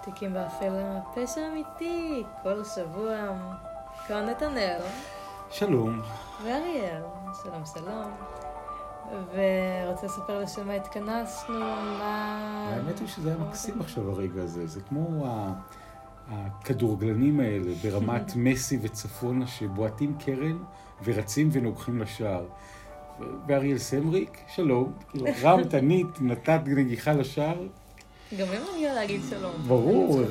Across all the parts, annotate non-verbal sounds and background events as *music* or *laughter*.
תיקים באפלה, פשע אמיתי, כל שבוע. כאן נתנאל שלום. ואריאל, שלום שלום. ורוצה לספר לשם מה התכנסנו, מה... האמת היא שזה היה מקסים עכשיו הרגע הזה. זה כמו הכדורגלנים האלה ברמת *laughs* מסי וצפונה שבועטים קרן ורצים ונוגחים לשער. ואריאל סמריק, שלום. *laughs* כאילו, רמת, נית, נתת נגיחה לשער. גם אם אני להגיד שלום. ברור. אני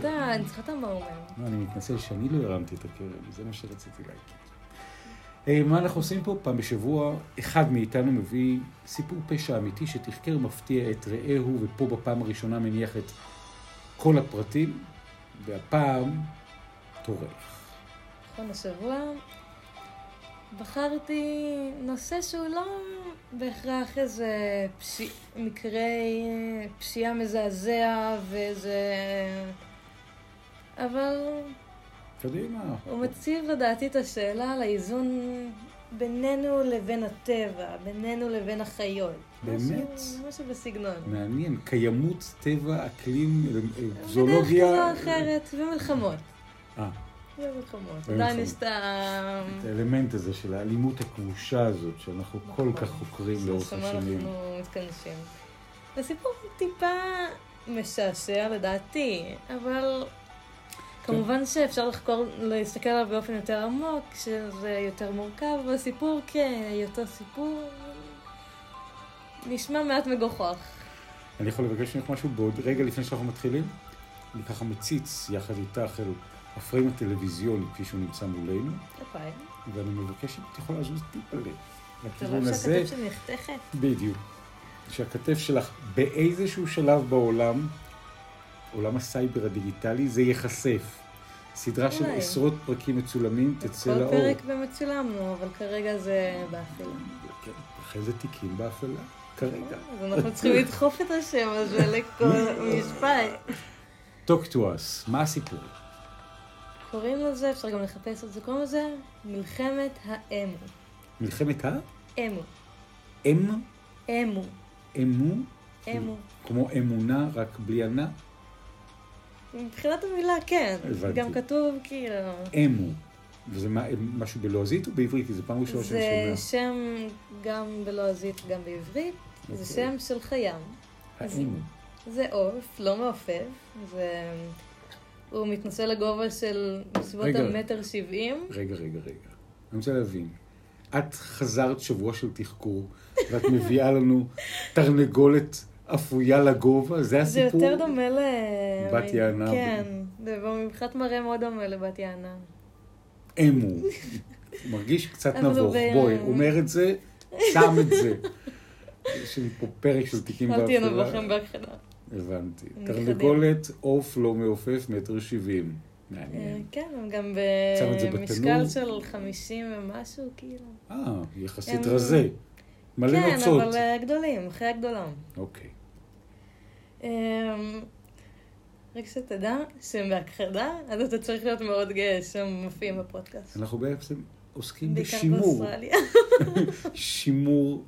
צריכה- את המרומם. לא, אני מתנצל שאני לא הרמתי את הקרן, זה מה שרציתי להגיד. אה, מה אנחנו עושים פה? פעם בשבוע, אחד מאיתנו מביא סיפור פשע אמיתי שתחקר מפתיע את רעהו, ופה בפעם הראשונה מניח את כל הפרטים, והפעם תורך. נכון, השבוע בחרתי נושא שהוא לא בהכרח איזה פשי... מקרה אה, פשיעה מזעזע ואיזה... אבל קדימה. הוא מציב לדעתי את השאלה על האיזון בינינו לבין הטבע, בינינו לבין החיות. באמת? משהו, משהו בסגנון. מעניין, קיימות, טבע, אקלים, אה, בדרך זואולוגיה. כזו או אחרת, ומלחמות. אה, ומלחמות. עדיין יש את ה... את האלמנט הזה של האלימות הכבושה הזאת, שאנחנו כל כך חוקרים לאורך השנים. אנחנו מתכנסים. זה סיפור טיפה משעשע לדעתי, אבל כמובן שאפשר לחקור, להסתכל עליו באופן יותר עמוק, שזה יותר מורכב, והסיפור כהיותו סיפור נשמע מעט מגוחך. אני יכול לבקש ממך משהו בעוד רגע לפני שאנחנו מתחילים? אני ככה מציץ יחד איתך אל הפריים הטלוויזיוני כפי שהוא נמצא מולנו, אוקיי. ואני מבקש אם את יכולה לזוז טיפה ל- זה לכיוון הזה. שהכתף שלי נחתכת? בדיוק. שהכתף שלך באיזשהו שלב בעולם, עולם הסייבר הדיגיטלי, זה ייחשף. סדרה של. עשרות פרקים מצולמים תצא כל לאור. פרק מצולם נו, אבל כרגע זה באפילה. כן, אחרי זה תיקים באפלה, כרגע. אז אנחנו צריכים לדחוף את השם הזה לכל *laughs* משפט. Talk to us, מה הסיפור? קוראים לזה, אפשר גם לחפש את זה, קוראים לזה מלחמת האמו. מלחמת ה? אמו. אם? אמו. אמו? אמו. כמו אמונה, רק בלי ענה? מבחינת המילה כן. הבנתי. גם כתוב כאילו... אמו. וזה מה, משהו בלועזית או בעברית? כי זה פעם ראשונה שאני זה שומע. שם גם בלועזית, גם בעברית. זה אוקיי. שם של חיים. האמו. זה עוף, לא מעופף. זה... הוא מתנשא לגובה של בסביבות. המטר שבעים. רגע, רגע, רגע. אני רוצה להבין. את חזרת שבוע של תחקור, ואת מביאה לנו תרנגולת אפויה לגובה? זה זה הסיפור? יותר דומה ל... בת יענה. כן, זה מבחינת מראה מאוד דומה לבת יענה. אמו. מרגיש קצת נבוך. בואי, אומר את זה, שם את זה. יש לי פה פרק של תיקים אל תהיה באפלה. נבוכים בהכחדה. הבנתי. תרנגולת עוף לא מעופף, מטר שבעים. אה, מעניין. כן, הם גם במשקל? של 50 ומשהו, כאילו. אה, יחסית רזה. מלא כן, נוצות. אבל אה, גדולים, אחרי הגדולם. אוקיי. אמ, רק שתדע שהם בהכחדה, אז אתה צריך להיות מאוד גאה שהם מופיעים בפודקאסט. אנחנו בעצם עוסקים בעיקר בשימור. באוסטרליה. *laughs* שימור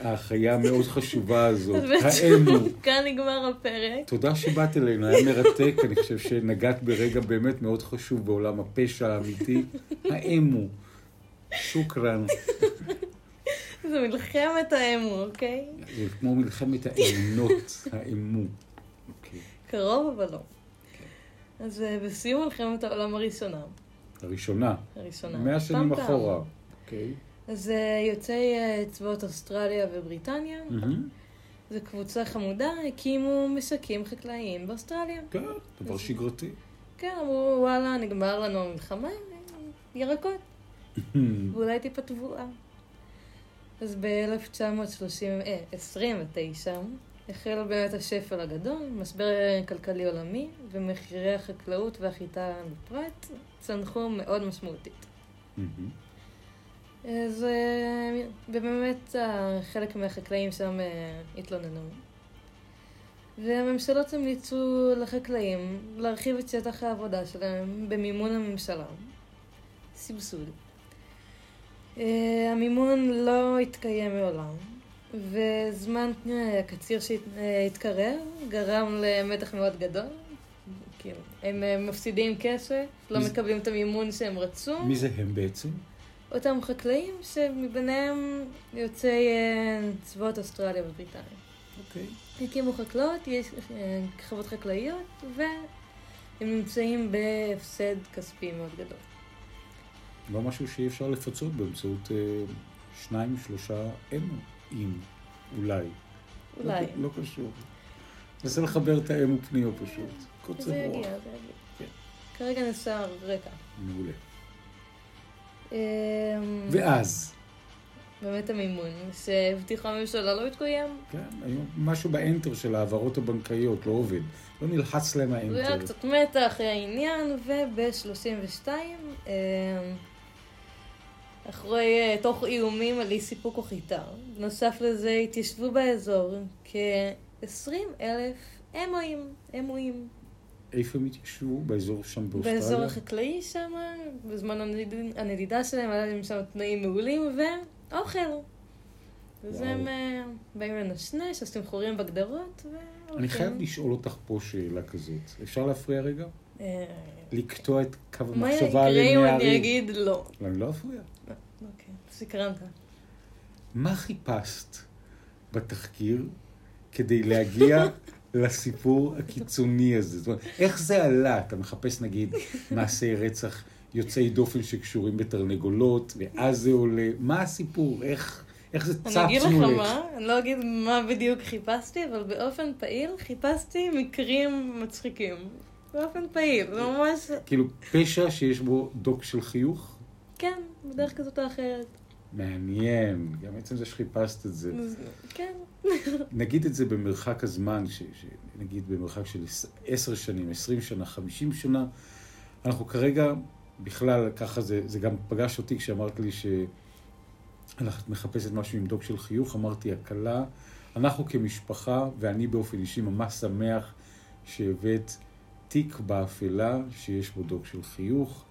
החיה המאוד חשובה הזאת, האמו. כאן נגמר הפרק. תודה שבאת אלינו, היה מרתק, אני חושב שנגעת ברגע באמת מאוד חשוב בעולם הפשע האמיתי, האמו. שוכרן. זה מלחמת האמו, אוקיי? זה כמו מלחמת האמונות, האמו. אוקיי. קרוב אבל לא. אז אה, בסיום מלחמת העולם הראשונה, הראשונה, הראשונה, מאה שנים אחורה. אוקיי. אז אה, יוצאי אה, צבאות אוסטרליה ובריטניה, מהמם. זו קבוצה חמודה, הקימו משקים חקלאיים באוסטרליה. כן, דבר שגרתי. כן, אמרו, וואלה, נגמר לנו המלחמה, ירקות, ואולי טיפה תבואה. אז ב-1929 החל באמת השפל הגדול, משבר כלכלי עולמי, ומחירי החקלאות והחיטה בפרט צנחו מאוד משמעותית. מהמם. אז אה, ובאמת אה, חלק מהחקלאים שם אה, התלוננו. והממשלות המליצו לחקלאים להרחיב את שטח העבודה שלהם במימון הממשלה. סבסוד. המימון לא התקיים מעולם, וזמן קציר שהתקרב גרם למתח מאוד גדול, כאילו, הם מפסידים כסף, לא מקבלים את המימון שהם רצו. מי זה הם בעצם? אותם חקלאים שמביניהם יוצאי אה, צבאות אוסטרליה ובריטניה. אוקיי. הקימו חקלאות, יש אה, חוות חקלאיות, והם נמצאים בהפסד כספי מאוד גדול. לא משהו שאי אפשר לפצות באמצעות אה, שניים, שלושה אם, אולי. אולי. לא, לא קשור. ננסה לחבר את האם ופניו פשוט. קוצר זה רוח. יגיע, זה יגיע. כן. כרגע נעשה רקע. מעולה. אה, ואז, באמת המימון, שהבטיחה הממשלה לא התקיים. כן, היום משהו באנטר של ההעברות הבנקאיות לא עובד. לא נלחץ להם זה היה האנטר. קצת מתח אחרי העניין, וב-32, אחרי, אה, תוך איומים על אי סיפוק או חיטה, בנוסף לזה התיישבו באזור כ-20 אלף אמואים, אמואים. איפה הם התיישבו? באזור שם באוסטרליה? באזור החקלאי שם, בזמן הנדיד- הנדידה שלהם, היה להם שם תנאים מעולים, ואוכל. אז. הם אה, באים לנשנש, עושים חורים בגדרות, והולכים. אני חייב לשאול אותך פה שאלה כזאת. אפשר להפריע רגע? אה, לקטוע את קו מה המחשבה יקרה אם? אני אגיד לא? לא, אני לא אפריע. אוקיי, סקרנת. מה חיפשת בתחקיר כדי להגיע *laughs* לסיפור הקיצוני הזה? זאת אומרת, איך זה עלה? אתה מחפש נגיד מעשי רצח יוצאי דופן שקשורים בתרנגולות, ואז זה עולה. מה הסיפור? איך, איך זה צץ אני אגיד לך מולך? מה, אני לא אגיד מה בדיוק חיפשתי, אבל באופן פעיל חיפשתי מקרים מצחיקים. באופן פעיל, זה ממש... כאילו, פשע שיש בו דוק של חיוך? כן, בדרך כזאת או אחרת. מעניין, גם עצם זה שחיפשת את זה. כן. נגיד את זה במרחק הזמן, ש, ש, נגיד במרחק של עש- עשר שנים, עשרים שנה, חמישים שנה, אנחנו כרגע, בכלל, ככה זה, זה גם פגש אותי כשאמרת לי שאת מחפשת משהו עם דוק של חיוך, אמרתי, הקלה, אנחנו כמשפחה, ואני באופן אישי ממש שמח שהבאת תיק באפלה שיש בו דוק של חיוך.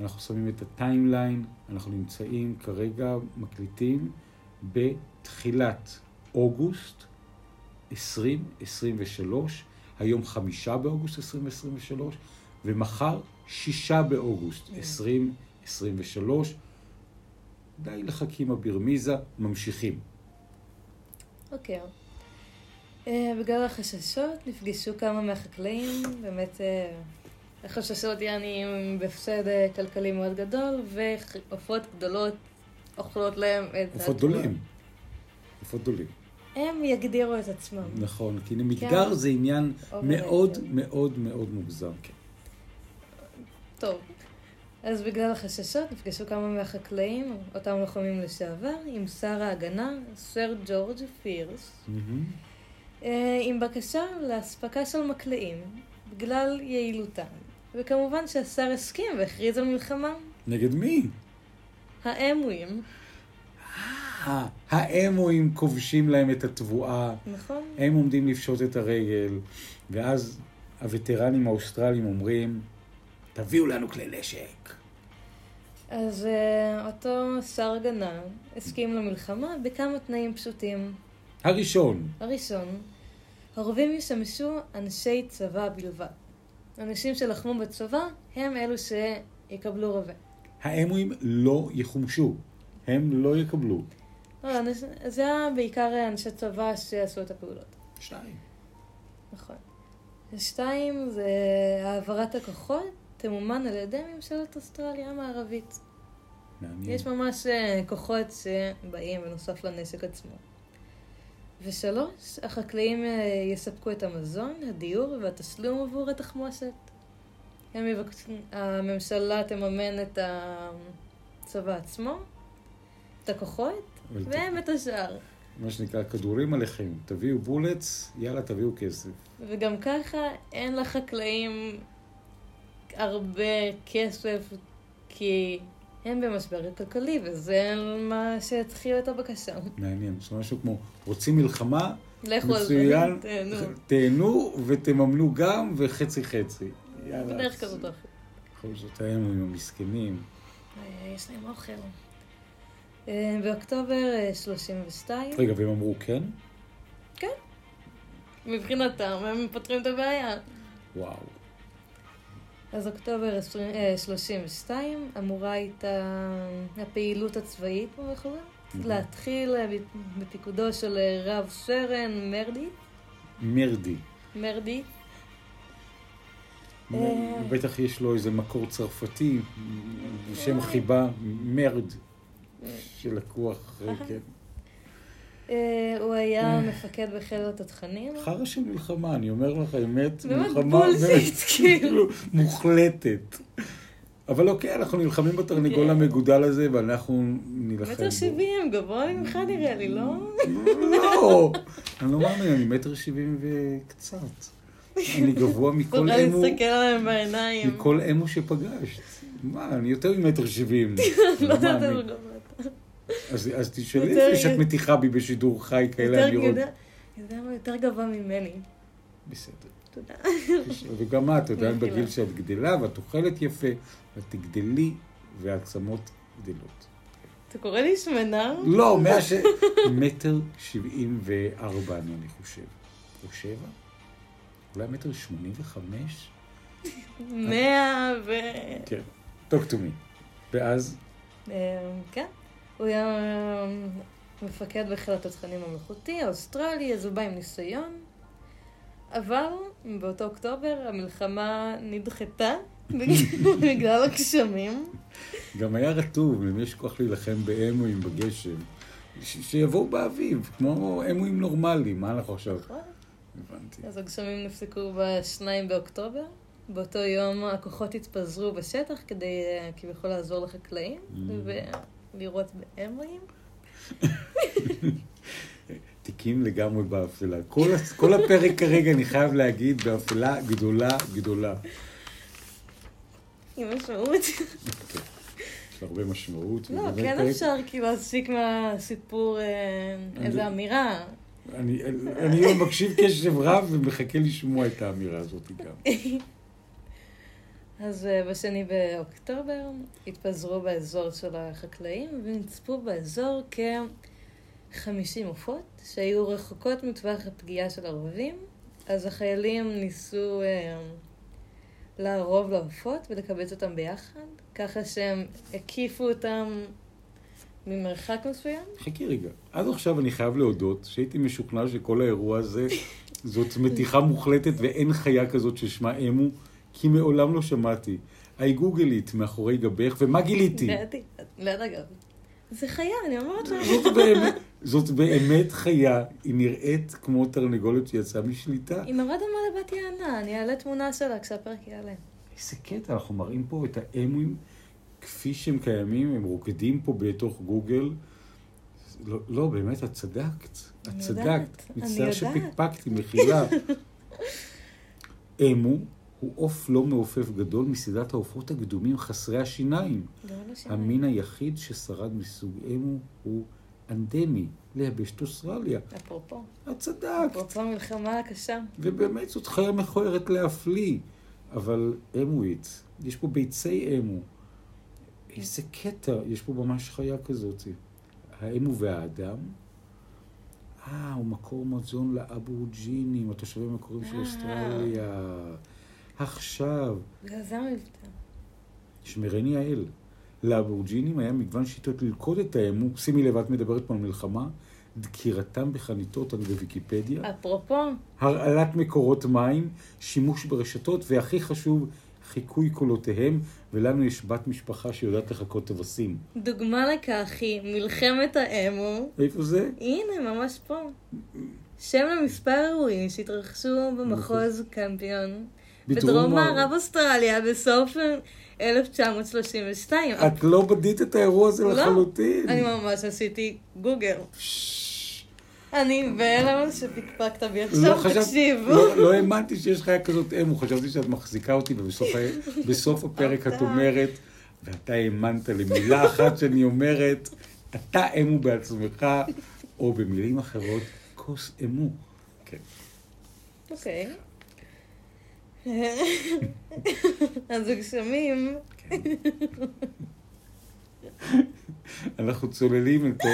אנחנו שמים את הטיימליין, אנחנו נמצאים כרגע, מקליטים בתחילת אוגוסט 2023, היום חמישה באוגוסט 2023, ומחר שישה באוגוסט 2023. די לחכים הברמיזה, ממשיכים. אוקיי. אה, בגלל החששות נפגשו כמה מהחקלאים, באמת אה, החששות יעני הם בהפסד אה, כלכלי מאוד גדול, ועופות גדולות אוכלות להם את... עופות התבואה. דולים. עופות דולים. הם יגדירו את עצמם. נכון, כי מגדר זה עניין מאוד. מאוד מאוד מוגזם. כן. טוב, אז בגלל החששות נפגשו כמה מהחקלאים, אותם לוחמים לשעבר, עם שר ההגנה, סר ג'ורג' פירס. אה, עם בקשה לאספקה של מקלעים, בגלל יעילותם. וכמובן שהשר הסכים והכריז על מלחמה. נגד מי? האמויים, אה, האמואים כובשים להם את התבואה, נכון? הם עומדים לפשוט את הרגל, ואז הווטרנים האוסטרלים אומרים, תביאו לנו כלי נשק. אז אה, אותו שר הגנה הסכים למלחמה בכמה תנאים פשוטים. הראשון, הראשון, הרובים ישמשו אנשי צבא בלבד. אנשים שלחמו בצבא הם אלו שיקבלו רובה. האמואים לא יחומשו, הם לא יקבלו. לא, אנש... זה היה בעיקר אנשי צבא שעשו את הפעולות. שניים. נכון. שתיים, זה העברת הכוחות תמומן על ידי ממשלת אוסטרליה המערבית. מעניין. יש ממש אה, כוחות שבאים בנוסף לנשק עצמו. ושלוש, החקלאים אה, יספקו את המזון, הדיור והתשלום עבור התחמושת. הם יבקשו, הממשלה תממן את הצבא עצמו, את הכוחות, והם את השאר. מה שנקרא, כדורים עליכם, תביאו בולטס, יאללה, תביאו כסף. וגם ככה אין לחקלאים הרבה כסף, כי הם במשבר כלכלי, וזה מה שהתחיל את הבקשה. מעניין. יש משהו כמו, רוצים מלחמה? לכו על זה, מצוין. תהנו. תהנו ותממנו גם וחצי חצי. יאללה. בדרך כזאת או אחרת. בכל זאת האמואים המסכנים. אה, יש להם אוכל. אה, באוקטובר אה, 32, רגע, והם אמרו כן? מבחינתם הם פותרים את הבעיה. וואו. אז אוקטובר 20, אה, 32 אמורה הייתה הפעילות הצבאית במחוזות להתחיל אה, בפיקודו של אה, רב סרן מרדי, מרדי. מרדי, אה. בטח יש לו איזה מקור צרפתי, שם חיבה, מרד, שלקוח, אה, כן. אה, הוא היה מפקד בחיל התותחנים. חרא של מלחמה, אני אומר לך, אמת, מלחמה באמת, כאילו. מוחלטת. אבל אוקיי, אנחנו נלחמים בתרנגול כן. המגודל הזה, ואנחנו נילחם מטר בו. שבעים, גבוה ממך נראה לי, לא? לא, אני לא מאמין, אני מטר שבעים וקצת. אני גבוה מכל תוכל אמו, להסתכל עליהם בעיניים. מכל אמו שפגשת. מה, אני יותר ממטר שבעים. לא יודעת. איזה גבוה. אז אז תשאלי יותר- לפני שאת מתיחה בי בשידור חי כאלה אמירות. יודע, יודע מה, יותר גבוה ממני. בסדר. תודה. וגם את, עדיין מחילה. בגיל שאת גדלה, ואת אוכלת יפה, ואת תגדלי, והעצמות גדלות. אתה קורא לי שמנה? לא, מאה ש... מטר שבעים וארבע, אני חושב. או שבע? אולי מטר שמונים וחמש? מאה ו... כן. talk to me. ואז, אה, כן. הוא היה מפקד בחיל התותחנים המלכותי, האוסטרלי, אז הוא בא עם ניסיון. אבל באותו אוקטובר המלחמה נדחתה *laughs* בגלל הגשמים. גם היה רטוב, למי יש כוח להילחם באמואים בגשם. שיבואו באביב, כמו אמואים נורמליים, מה אנחנו עכשיו? הבנתי. אז הגשמים נפסקו ב-2 באוקטובר. באותו יום הכוחות התפזרו בשטח כדי אה, כביכול לעזור לחקלאים ולראות באמואים. תיקים לגמרי באפלה. כל, כל הפרק כרגע, אני חייב להגיד, באפלה גדולה גדולה. עם משמעות. יש לה הרבה משמעות. לא, כן אפשר כאילו להסיק מהסיפור אה, איזה אמירה. אני, אני לא מקשיב קשב רב ומחכה לשמוע את האמירה הזאת גם. *laughs* אז אה, בשני באוקטובר התפזרו באזור של החקלאים ונצפו באזור כ-50 עופות שהיו רחוקות מטווח הפגיעה של הרובים. אז החיילים ניסו אה, לערוב לעופות ולקבץ אותם ביחד, ככה שהם הקיפו אותם ממרחק מסוים. חכי רגע, עד עכשיו אני חייב להודות שהייתי משוכנע שכל האירוע הזה זאת מתיחה מוחלטת ואין חיה כזאת ששמה אמו, כי מעולם לא שמעתי. היי גוגלית מאחורי גבך, ומה גיליתי? ליד הגב. זה חיה, אני אומרת לך. זאת באמת, זאת באמת חיה, היא נראית כמו תרנגולת שיצאה משליטה. היא נורא דומה לבת יענה, אני אעלה תמונה שלה כשהפרק יעלה. איזה קטע, אנחנו מראים פה את האמואים כפי שהם קיימים, הם רוקדים פה בתוך גוגל. לא, לא באמת, את צדקת. את אני צדקת. יודעת, אני מצטער יודעת. שפקפקתי, מחילה. *laughs* אמו הוא עוף לא מעופף גדול מסדרת העופות הקדומים חסרי השיניים. לא. המין היחיד ששרד מסוג אמו הוא אנדמי ליבשת אוסטרליה. אפרופו, את צדקת. אפרופו המלחמה הקשה. ובאמת זאת חיה מכוערת להפליא, אבל אמואית, יש פה ביצי אמו. איזה קטע, יש פה ממש חיה כזאת. האמו והאדם, אה, הוא מקור מזון לאבורג'ינים, התושבים המקוריים של אה. אוסטרליה. עכשיו, בגלל זה המבטא. שמרני האל. לאבורג'ינים היה מגוון שיטות ללכוד את האמו, שימי לב, את מדברת פה על מלחמה, דקירתם בחניתות, אני בוויקיפדיה. אפרופו, הרעלת מקורות מים, שימוש ברשתות, והכי חשוב, חיקוי קולותיהם, ולנו יש בת משפחה שיודעת לחקות טווסים. דוגמה לכך היא מלחמת האמו. איפה זה? הנה, ממש פה. שם למספר אירועים שהתרחשו במחוז קמפיון. בדרום מערב אוסטרליה בסוף 1932. את לא בדית את האירוע הזה לא. לחלוטין. אני ממש עשיתי גוגל. אני בהלם שפקפקת בי לא עכשיו, תקשיבו. לא- לא האמנתי שיש חיה כזאת אמו, חשבתי שאת מחזיקה אותי, ובסוף הפרק את. אומרת, ואתה האמנת למילה אחת שאני אומרת, אתה אמו בעצמך, או במילים אחרות, כוס אמו. כן. אוקיי. אז הגשמים, כן. אנחנו צוללים אל תוך...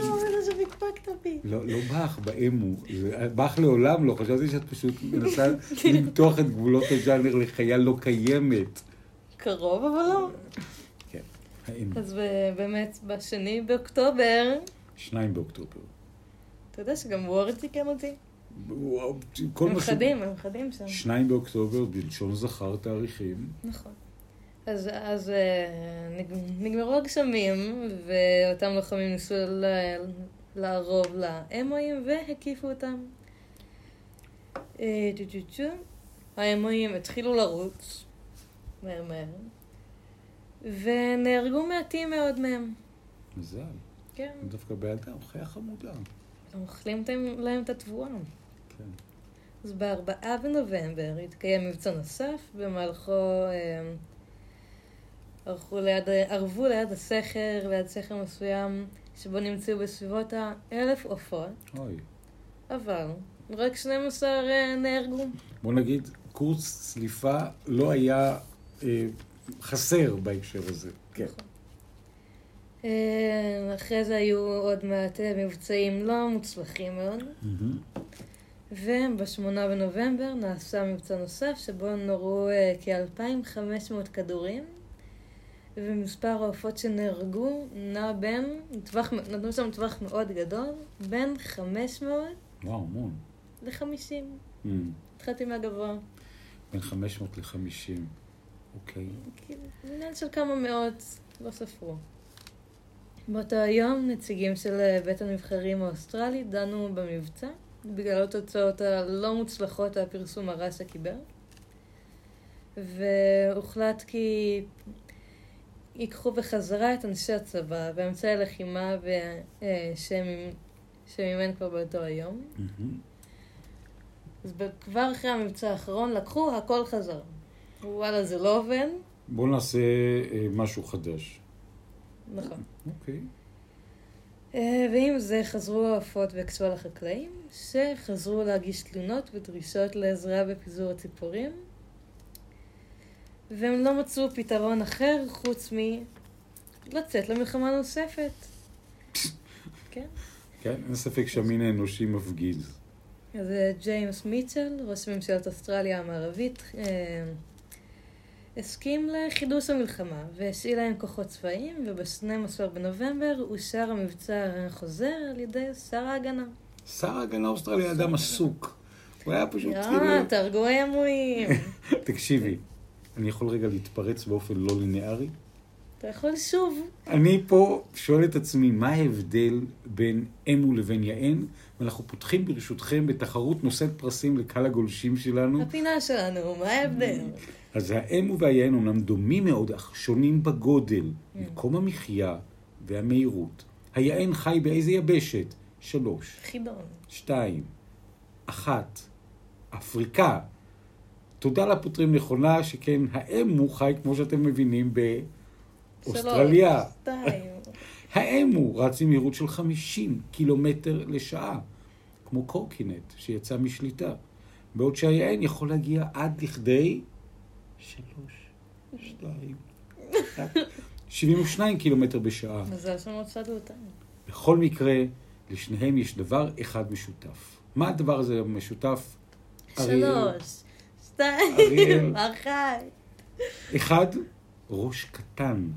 לא, אבל זה פקפקת בי. לא, לא באך, באמו. זה- באך לעולם לא, חשבתי שאת פשוט מנסה למתוח את גבולות הז'אנר לחיה לא קיימת. קרוב, אבל לא. כן, האמו. אז באמת, בשני באוקטובר, שניים באוקטובר. אתה יודע שגם וורד תיקן אותי? כל הם מה ש... חדים, הם חדים שם. שניים באוקטובר, בלשון זכר תאריכים. נכון. אז, אז אה, נג- נגמרו הגשמים, ואותם לוחמים ניסו ל- לערוב לאמואים והקיפו אותם. אה. האמואים התחילו לרוץ, מהר מהר, ונהרגו מעטים מאוד מהם. מזל. כן, דווקא בילדה, חיה חמודה. הם אוכלים להם את התבואה. אז ב-4 בנובמבר התקיים מבצע נוסף, במהלכו אה, ערכו ליד, ערבו ליד הסכר, ליד סכר מסוים, שבו נמצאו בסביבות האלף עופות. אוי. אבל רק 12 אה, נהרגו. בוא נגיד, קורס צליפה לא היה אה, חסר בהקשר הזה. כן. אחרי זה היו עוד מעט מבצעים לא מוצלחים מאוד. Mm-hmm. וב-8 בנובמבר נעשה מבצע נוסף שבו נורו אה, כ-2,500 כדורים, ומספר העופות שנהרגו נע בין, טווח, נתנו שם טווח מאוד גדול, בין 500 וואו, המון. ל-50. אממ. התחלתי מהגבוה. בין 500 ל-50, אוקיי. כאילו, מנהל של כמה מאות, לא ספרו. באותו היום נציגים של אה, בית הנבחרים האוסטרלי דנו במבצע. בגלל התוצאות הלא מוצלחות הפרסום הרע שקיבל. והוחלט כי ייקחו בחזרה את אנשי הצבא ואמצעי הלחימה ו- אה, שמימן כבר באותו היום. אז כבר אחרי המבצע האחרון לקחו הכל חזרה. וואלה, זה לא עובד. בואו נעשה אה, משהו חדש. נכון. אוקיי. אה, ועם זה חזרו העופות והקצו על החקלאים, שחזרו להגיש תלונות ודרישות לעזרה בפיזור הציפורים, והם לא מצאו פתרון אחר חוץ מלצאת למלחמה נוספת. כן. כן, אין ספק שהמין האנושי מפגיז. אז אה, ג'יימס מיטשל, ראש ממשלת אוסטרליה המערבית, אה, הסכים לחידוש המלחמה והשאיל להם כוחות צבאיים, וב-12 בנובמבר אושר המבצע החוזר על ידי שר ההגנה. שר ההגנה האוסטרלי היה אדם עסוק. הוא היה פשוט כאילו... תהרגו ת'אמואים. *laughs* תקשיבי, אני יכול רגע להתפרץ באופן לא ליניארי? אתה יכול שוב. אני פה שואל את עצמי, מה ההבדל בין אמו לבין יען? ואנחנו פותחים ברשותכם בתחרות נושאת פרסים לקהל הגולשים שלנו. הפינה שלנו, מה ההבדל? אז האמו והיען אומנם דומים מאוד, אך שונים בגודל, מקום המחיה והמהירות. היען חי באיזה יבשת? שלוש. חידון. שתיים. אחת. אפריקה. תודה לפותרים נכונה, שכן האמו חי, כמו שאתם מבינים, באוסטרליה. שלוש, שתיים. *laughs* האמו רץ עם מהירות של 50 קילומטר לשעה, כמו קורקינט שיצא משליטה, בעוד שהיען יכול להגיע עד לכדי שלוש, שתיים, אחת, 72 קילומטר בשעה. מזל שלא מצאנו אותנו. בכל מקרה, לשניהם יש דבר אחד משותף. מה הדבר הזה המשותף? שלוש, שתיים. אחת. אחד, ראש קטן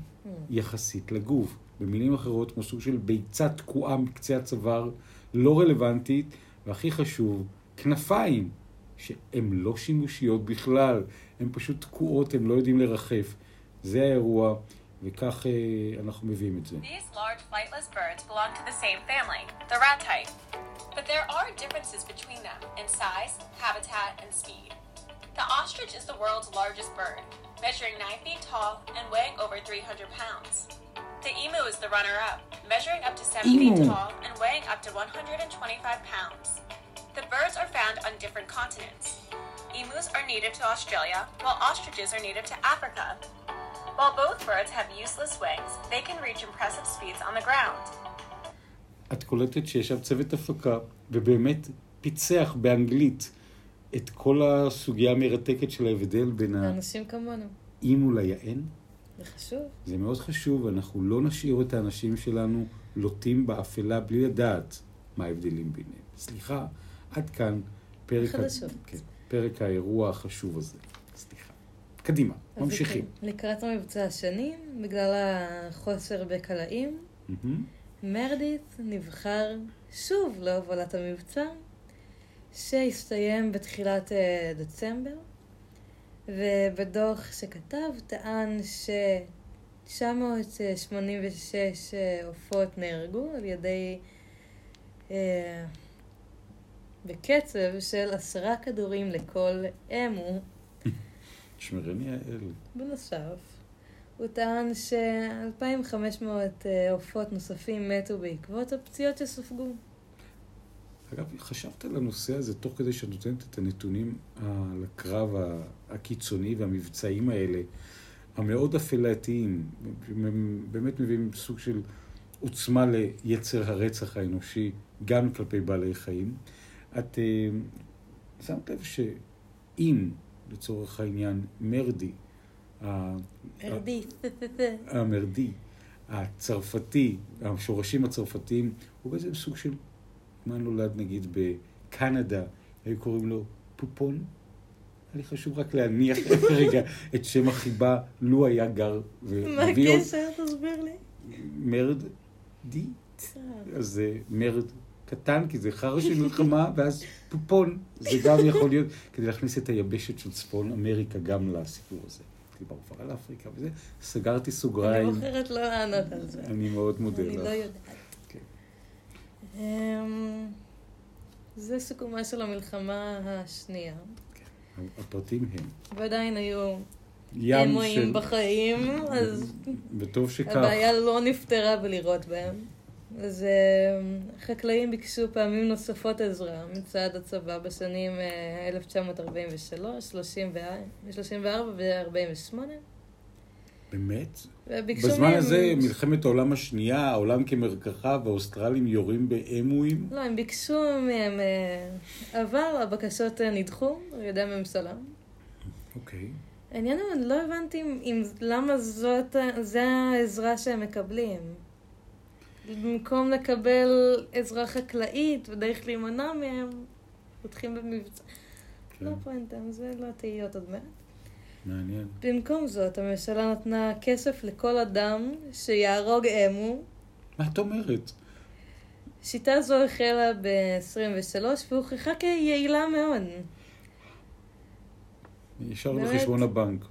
יחסית לגוף. במילים אחרות, כמו סוג של ביצה תקועה מקצה הצוואר, לא רלוונטית, והכי חשוב, כנפיים, שהן לא שימושיות בכלל, הן פשוט תקועות, הן לא יודעים לרחף. זה האירוע, וכך אה, אנחנו מביאים את זה. These large flightless birds belong to the same family, the rat type. But there are differences between them in size, habitat, and speed. The ostrich is the world's largest bird, measuring 9 feet tall and weighing over 300 pounds. The emu is the runner-up, measuring up to 7 Emu. feet tall and weighing up to 125 pounds. The birds are found on different continents. Emus are native to Australia, while ostriches are native to Africa. While both birds have useless wings, they can reach impressive speeds on the ground. את קולטת שישב צוות הפקה, ובאמת פיצח באנגלית את כל הסוגיה המרתקת של ההבדל בין אנשים כמונו. האימו ליען. זה חשוב. זה מאוד חשוב, אנחנו לא נשאיר את האנשים שלנו לוטים באפלה בלי לדעת מה ההבדלים ביניהם. סליחה, עד כאן פרק, ה... כן, פרק האירוע החשוב הזה. סליחה. קדימה, אז ממשיכים. כן, לקראת המבצע השני, בגלל החוסר בקלעים. מרדיט נבחר שוב להובלת המבצע, שהסתיים בתחילת אה, דצמבר, ובדוח שכתב טען ש-986 אה, עופות נהרגו על ידי, אה, בקצב של עשרה כדורים לכל אמו, שמרני האל. בנוסף, הוא טען ש-2,500 אה, עופות נוספים מתו בעקבות הפציעות שספגו. אגב, חשבת על הנושא הזה תוך כדי שאת נותנת את הנתונים על הקרב הקיצוני והמבצעים האלה, המאוד אפלתיים, הם באמת מביאים סוג של עוצמה ליצר הרצח האנושי, גם כלפי בעלי חיים. את אה, שמת לב שאם, לצורך העניין, מרדי, המרדי, הצרפתי, השורשים הצרפתיים, הוא בעצם סוג של, מה נולד נגיד בקנדה, היו קוראים לו פופון. היה לי חשוב רק להניח *laughs* רגע את שם החיבה, לו היה גר מה ומביא עוד הקשר? תסביר לי. מרד די. אז זה מרד קטן, כי זה חרא של מלחמה, *laughs* ואז פופון. זה גם יכול להיות כדי להכניס את היבשת של צפון אמריקה גם לסיפור הזה. דיברנו כבר על אפריקה וזה. סגרתי אני סוגריים. בוחרת לא לענות על זה. אני מאוד מודה אני לך. לא יודעת. כן. אמ, זה סיכומה של המלחמה השנייה. הפרטים הם ועדיין היו ים של... בחיים, אז וטוב שכך. הבעיה לא נפתרה בלירות בהם. אז אה, חקלאים ביקשו פעמים נוספות עזרה מצד הצבא בשנים אה, 1943, 34 ו-48. באמת? בזמן מהם... הזה, מלחמת העולם השנייה, העולם כמרקחה, והאוסטרלים יורים באמואים? לא, הם ביקשו מהם, אה, אבל הבקשות אה, נדחו על ידי הממשלה. אוקיי. העניין הוא, אני לא הבנתי אם, אם למה זאת, ה- זה העזרה שהם מקבלים. במקום לקבל עזרה חקלאית ודרך להימנע מהם, פותחים במבצע. כן. לא פואנטה, זה לא תהיות עוד מעט. מעניין. במקום זאת, הממשלה נתנה כסף לכל אדם שיהרוג אמו. מה את אומרת? שיטה זו החלה ב-23 והוכחה כיעילה מאוד. ישר באמת? לחשבון הבנק.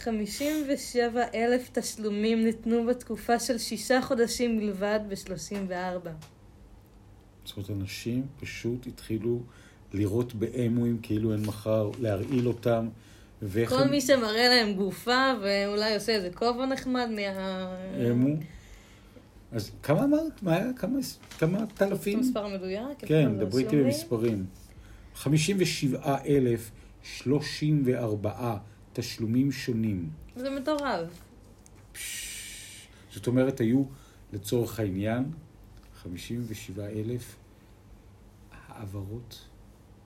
57 אלף תשלומים ניתנו בתקופה של שישה חודשים בלבד ב-34. זאת אומרת, אנשים פשוט התחילו לירות באמואים כאילו אין מחר, להרעיל אותם, ואיך כל מי שמראה להם גופה ואולי עושה איזה כובע נחמד מה... אמו. אז כמה אמרת? מה היה? כמה, כמה את אלפים? המספר המדויק? כן, דברי איתי? במספרים. 57,034 תשלומים שונים. זה מטורף. פש, זאת אומרת, היו לצורך העניין 57,000 העברות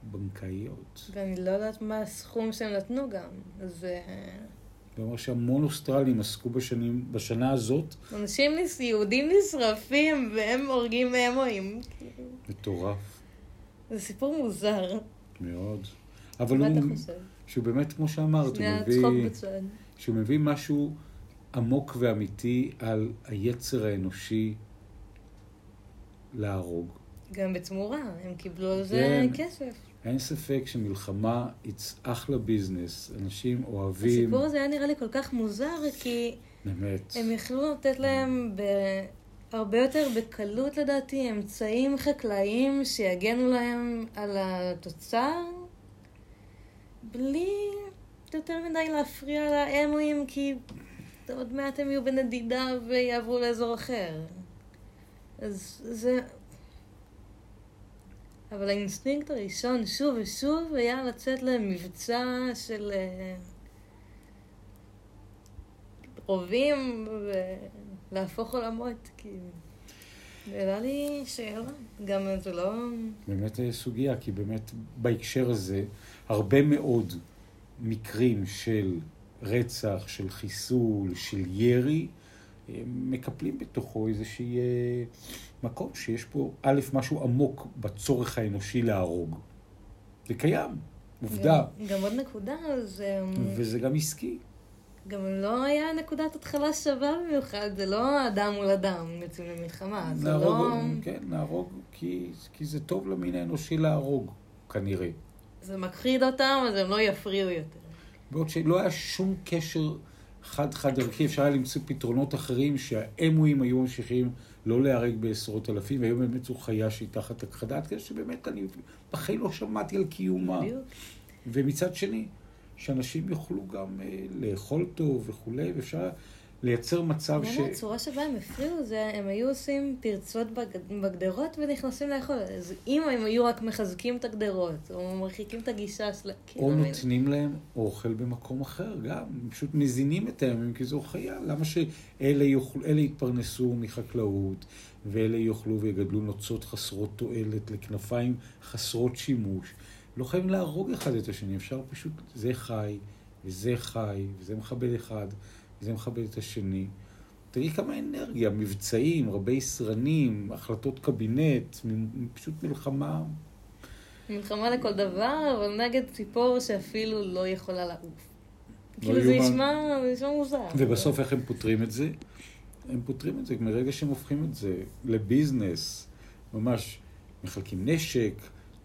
בנקאיות. ואני לא יודעת מה הסכום שהם נתנו גם. אז אה, זה אומר שהמון אוסטרלים עסקו בשנים, בשנה הזאת, אנשים, נס- יהודים נשרפים והם הורגים אמואים. כאילו, מטורף זה סיפור מוזר. מאוד. אבל מה הוא, אתה חושב? שהוא באמת, כמו שאמרת, הוא מביא. שהוא מביא משהו עמוק ואמיתי על היצר האנושי להרוג. גם בתמורה, הם קיבלו על זה כן. כסף. אין ספק שמלחמה it's אחלה ביזנס, אנשים אוהבים, הסיפור הזה היה נראה לי כל כך מוזר, כי באמת. הם יכלו לתת להם הרבה יותר בקלות לדעתי אמצעים חקלאיים שיגנו להם על התוצר, בלי יותר מדי להפריע לאמואים, כי עוד מעט הם יהיו בנדידה ויעברו לאזור אחר. אז זה... אבל האינסטינקט הראשון שוב ושוב היה לצאת למבצע של אה, רובים ולהפוך עולמות, כי... העלה לי שאלה, גם זה לא... באמת אה, סוגיה, כי באמת בהקשר הזה, הרבה מאוד מקרים של רצח, של חיסול, של ירי, הם מקפלים בתוכו איזשהי אה, מקום שיש פה, א', משהו עמוק בצורך האנושי להרוג. זה קיים, עובדה. גם, גם עוד נקודה, זה... וזה גם עסקי. גם לא היה נקודת התחלה שווה במיוחד, זה לא אדם מול אדם יוצאים למלחמה, זה נהרוג, לא... כן, נהרוג כי, כי זה טוב למין האנושי להרוג, כנראה. זה מכחיד אותם, אז הם לא יפריעו יותר. בעוד שלא היה שום קשר חד-חד ערכי, אפשר היה למצוא פתרונות אחרים שהאמואים היו ממשיכים לא להיהרג בעשרות אלפים, והיום באמת זו חיה שהיא תחת הכחדה, עד כדי שבאמת אני בחיים לא שמעתי על קיומה. בדיוק. ומצד שני, שאנשים יוכלו גם אה, לאכול טוב וכולי, ואפשר לייצר מצב ש... גם הצורה שבה הם הפריעו זה, הם היו עושים פרצות בג- בגדרות ונכנסים לאכול. אז אם הם היו רק מחזקים את הגדרות, או מרחיקים את הגישה של... כאילו, או נותנים להם אוכל במקום אחר גם, הם פשוט מזינים את הימים כי זו חיה. למה שאלה אלה יתפרנסו מחקלאות, ואלה יאכלו ויגדלו נוצות חסרות תועלת לכנפיים חסרות שימוש? לא חייבים להרוג אחד את השני, אפשר פשוט, זה חי, וזה חי, וזה מכבד אחד, וזה מכבד את השני. תראי כמה אנרגיה, מבצעים, רבי סרנים, החלטות קבינט, פשוט מלחמה מלחמה לכל דבר, אבל נגד ציפור שאפילו לא יכולה לעוף. לא כאילו זה. נשמע זה נשמע מוזר. ובסוף איך הם פותרים את זה? הם פותרים את זה מרגע שהם הופכים את זה לביזנס, ממש מחלקים נשק,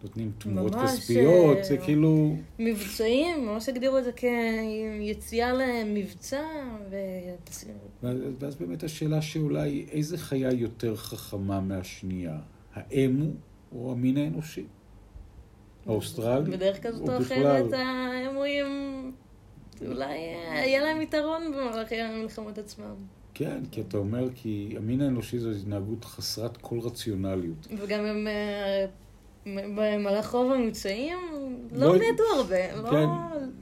נותנים תמורות ממש, כספיות, אה, זה כאילו... מבצעים, ממש הגדירו את זה כיציאה למבצע, ו... ואז באמת השאלה שעולה היא, איזה חיה יותר חכמה מהשנייה? האמו או המין האנושי? האוסטרלי? בדרך כזאת או אחרת, בכלל? האמואים, אולי היה להם יתרון במהלך המלחמות עצמם. כן, כי אתה אומר, כי המין האנושי זו התנהגות חסרת כל רציונליות. וגם הם, במהלך רוב המבצעים, לא- לא מתו הרבה. לא... כן,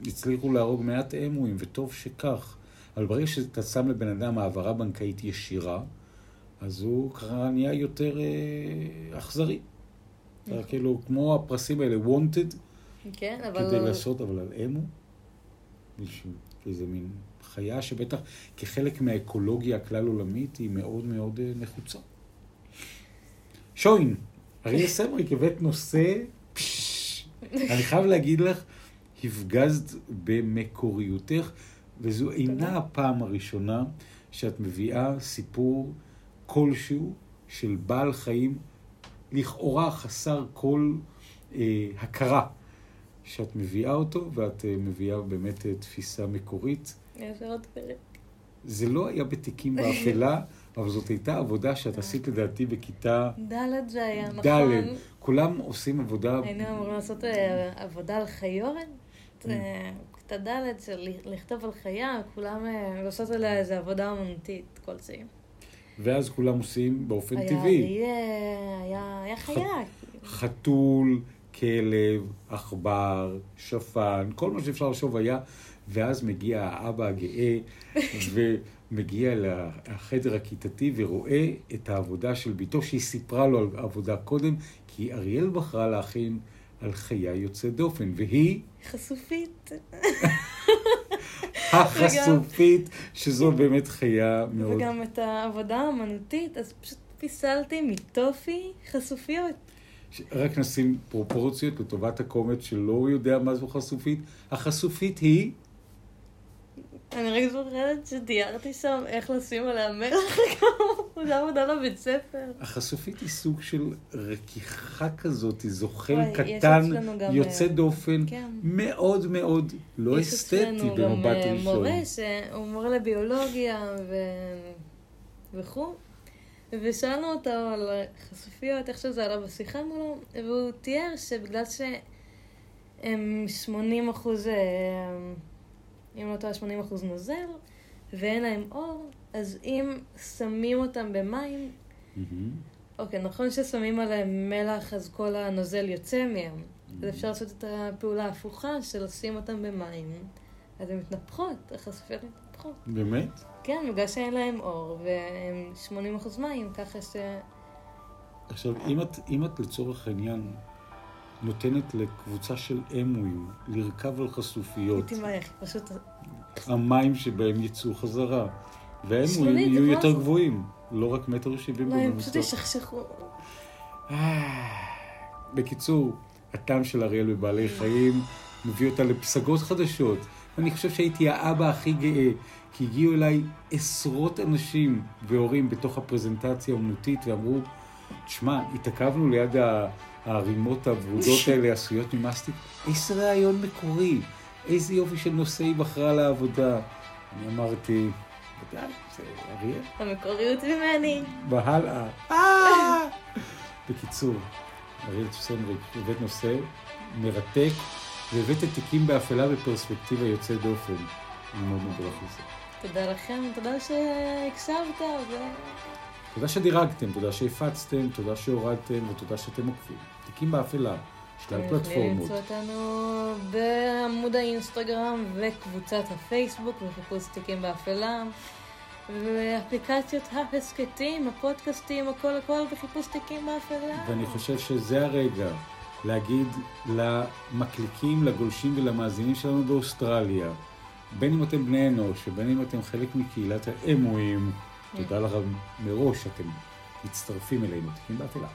הצליחו להרוג מעט אמואים, וטוב שכך. אבל ברגע שאתה שם לבן אדם העברה בנקאית ישירה, אז הוא ככה נהיה יותר אה, אכזרי. נכון. כאילו, כמו הפרסים האלה, wanted, כן, אבל... כדי לעשות, אבל על אמו, מישהו, איזה מין חיה שבטח כחלק מהאקולוגיה הכלל עולמית היא מאוד מאוד אה, נחוצה. שוין, אריה סמריק, הבאת נושא, אני חייב להגיד לך, הפגזת במקוריותך, וזו אינה הפעם הראשונה שאת מביאה סיפור כלשהו של בעל חיים לכאורה חסר כל אה, הכרה. שאת מביאה אותו, ואת אה, מביאה באמת אה, תפיסה מקורית. יש עוד פרק. זה לא היה בתיקים באפלה, אבל זאת הייתה עבודה שאת עשית לדעתי בכיתה ד' זה היה, נכון. ד'. כולם עושים עבודה... היינו אמורים לעשות אה, עבודה על חיורת. Mm. אה, כיתה ד' של לכתוב על חיה, כולם אה, לעשות עליה איזו עבודה אומנותית כלשהי. ואז כולם עושים באופן היה טבעי. היה היה חיה. כאילו. חתול, כלב, עכבר, שפן, כל מה שאפשר לחשוב היה, ואז מגיע האבא הגאה *laughs* ומגיע לחדר הכיתתי ורואה את העבודה של בתו, שהיא סיפרה לו על עבודה קודם, כי אריאל בחרה להכין על חיה יוצאת דופן, והיא חשופית. *laughs* החשופית, שזו באמת חיה מאוד... וגם את העבודה האמנותית, אז פשוט פיסלתי מטופי חשופיות. רק נשים פרופורציות לטובת הקומץ שלא יודע מה זו חשופית. החשופית היא אני רק זוכרת שתיארתי שם איך לשים עליה מלח, *laughs* זה עבודה לבית ספר. החשופית היא סוג של רכיכה כזאת, זוכל יש קטן, אצלנו גם, יוצא אה, דופן, כן. מאוד מאוד לא יש אסתטי אצלנו במבט גם אה, ראשון. מורה שהוא מורה לביולוגיה. וכו', ושאלנו אותו על חשופיות, איך שזה עלה בשיחה מולו, והוא תיאר שבגלל שהם 80 אחוז, אה, אם לא טועה 80 אחוז נוזל, ואין להם אור, אז אם שמים אותם במים. אוקיי, נכון ששמים עליהם מלח, אז כל הנוזל יוצא מהם. אז אפשר לעשות את הפעולה ההפוכה של לשים אותם במים. אז הן מתנפחות, החשופיות מתנפחות. באמת? כן, בגלל שאין להם אור, והם 80% מים, ככה ש... עכשיו, אם את, אם את לצורך העניין נותנת לקבוצה של אמואים לרכב על חשופיות, הייתי מהר, פשוט המים שבהם יצאו חזרה. שלולית, יהיו זה יותר גבוהים, לא רק מטר שבעים לא, הם פשוט. ישכשכו. אה, בקיצור, הטעם של אריאל בבעלי חיים מביא אותה לפסגות חדשות. ואני חושב שהייתי האבא הכי גאה, כי הגיעו אליי עשרות אנשים והורים בתוך הפרזנטציה האומנותית ואמרו, תשמע, התעכבנו ליד ה- הערימות הוורודות *laughs* האלה עשויות ממסטיק, איזה רעיון מקורי, איזה יופי של נושא היא בחרה לעבודה. אני אמרתי, ודאי, זה אריאל. המקוריות ממני. והלאה. *laughs* אה! בקיצור, אריאל צוסנריק, הבאת נושא מרתק, והבאת תיקים באפלה בפרספקטיבה יוצא דופן. אני מאוד מודה לך. תודה לכם, תודה שהקשבת. תודה שדירגתם, תודה שהפצתם, תודה שהורדתם ותודה שאתם עוקבים. תיקים באפלה, שלל אתם יכולים פלטפורמות. למצוא אותנו בעמוד האינסטגרם וקבוצת הפייסבוק בחיפוש תיקים באפלה. ואפליקציות ההסכתים, הפודקאסטים, הכל הכל בחיפוש תיקים באפלה. ואני חושב שזה הרגע להגיד למקליקים, לגולשים ולמאזינים שלנו באוסטרליה, בין אם אתם בני אנוש ובין אם אתם חלק מקהילת האמואים, תודה לכם מראש שאתם מצטרפים אלינו, תיקים באפלה.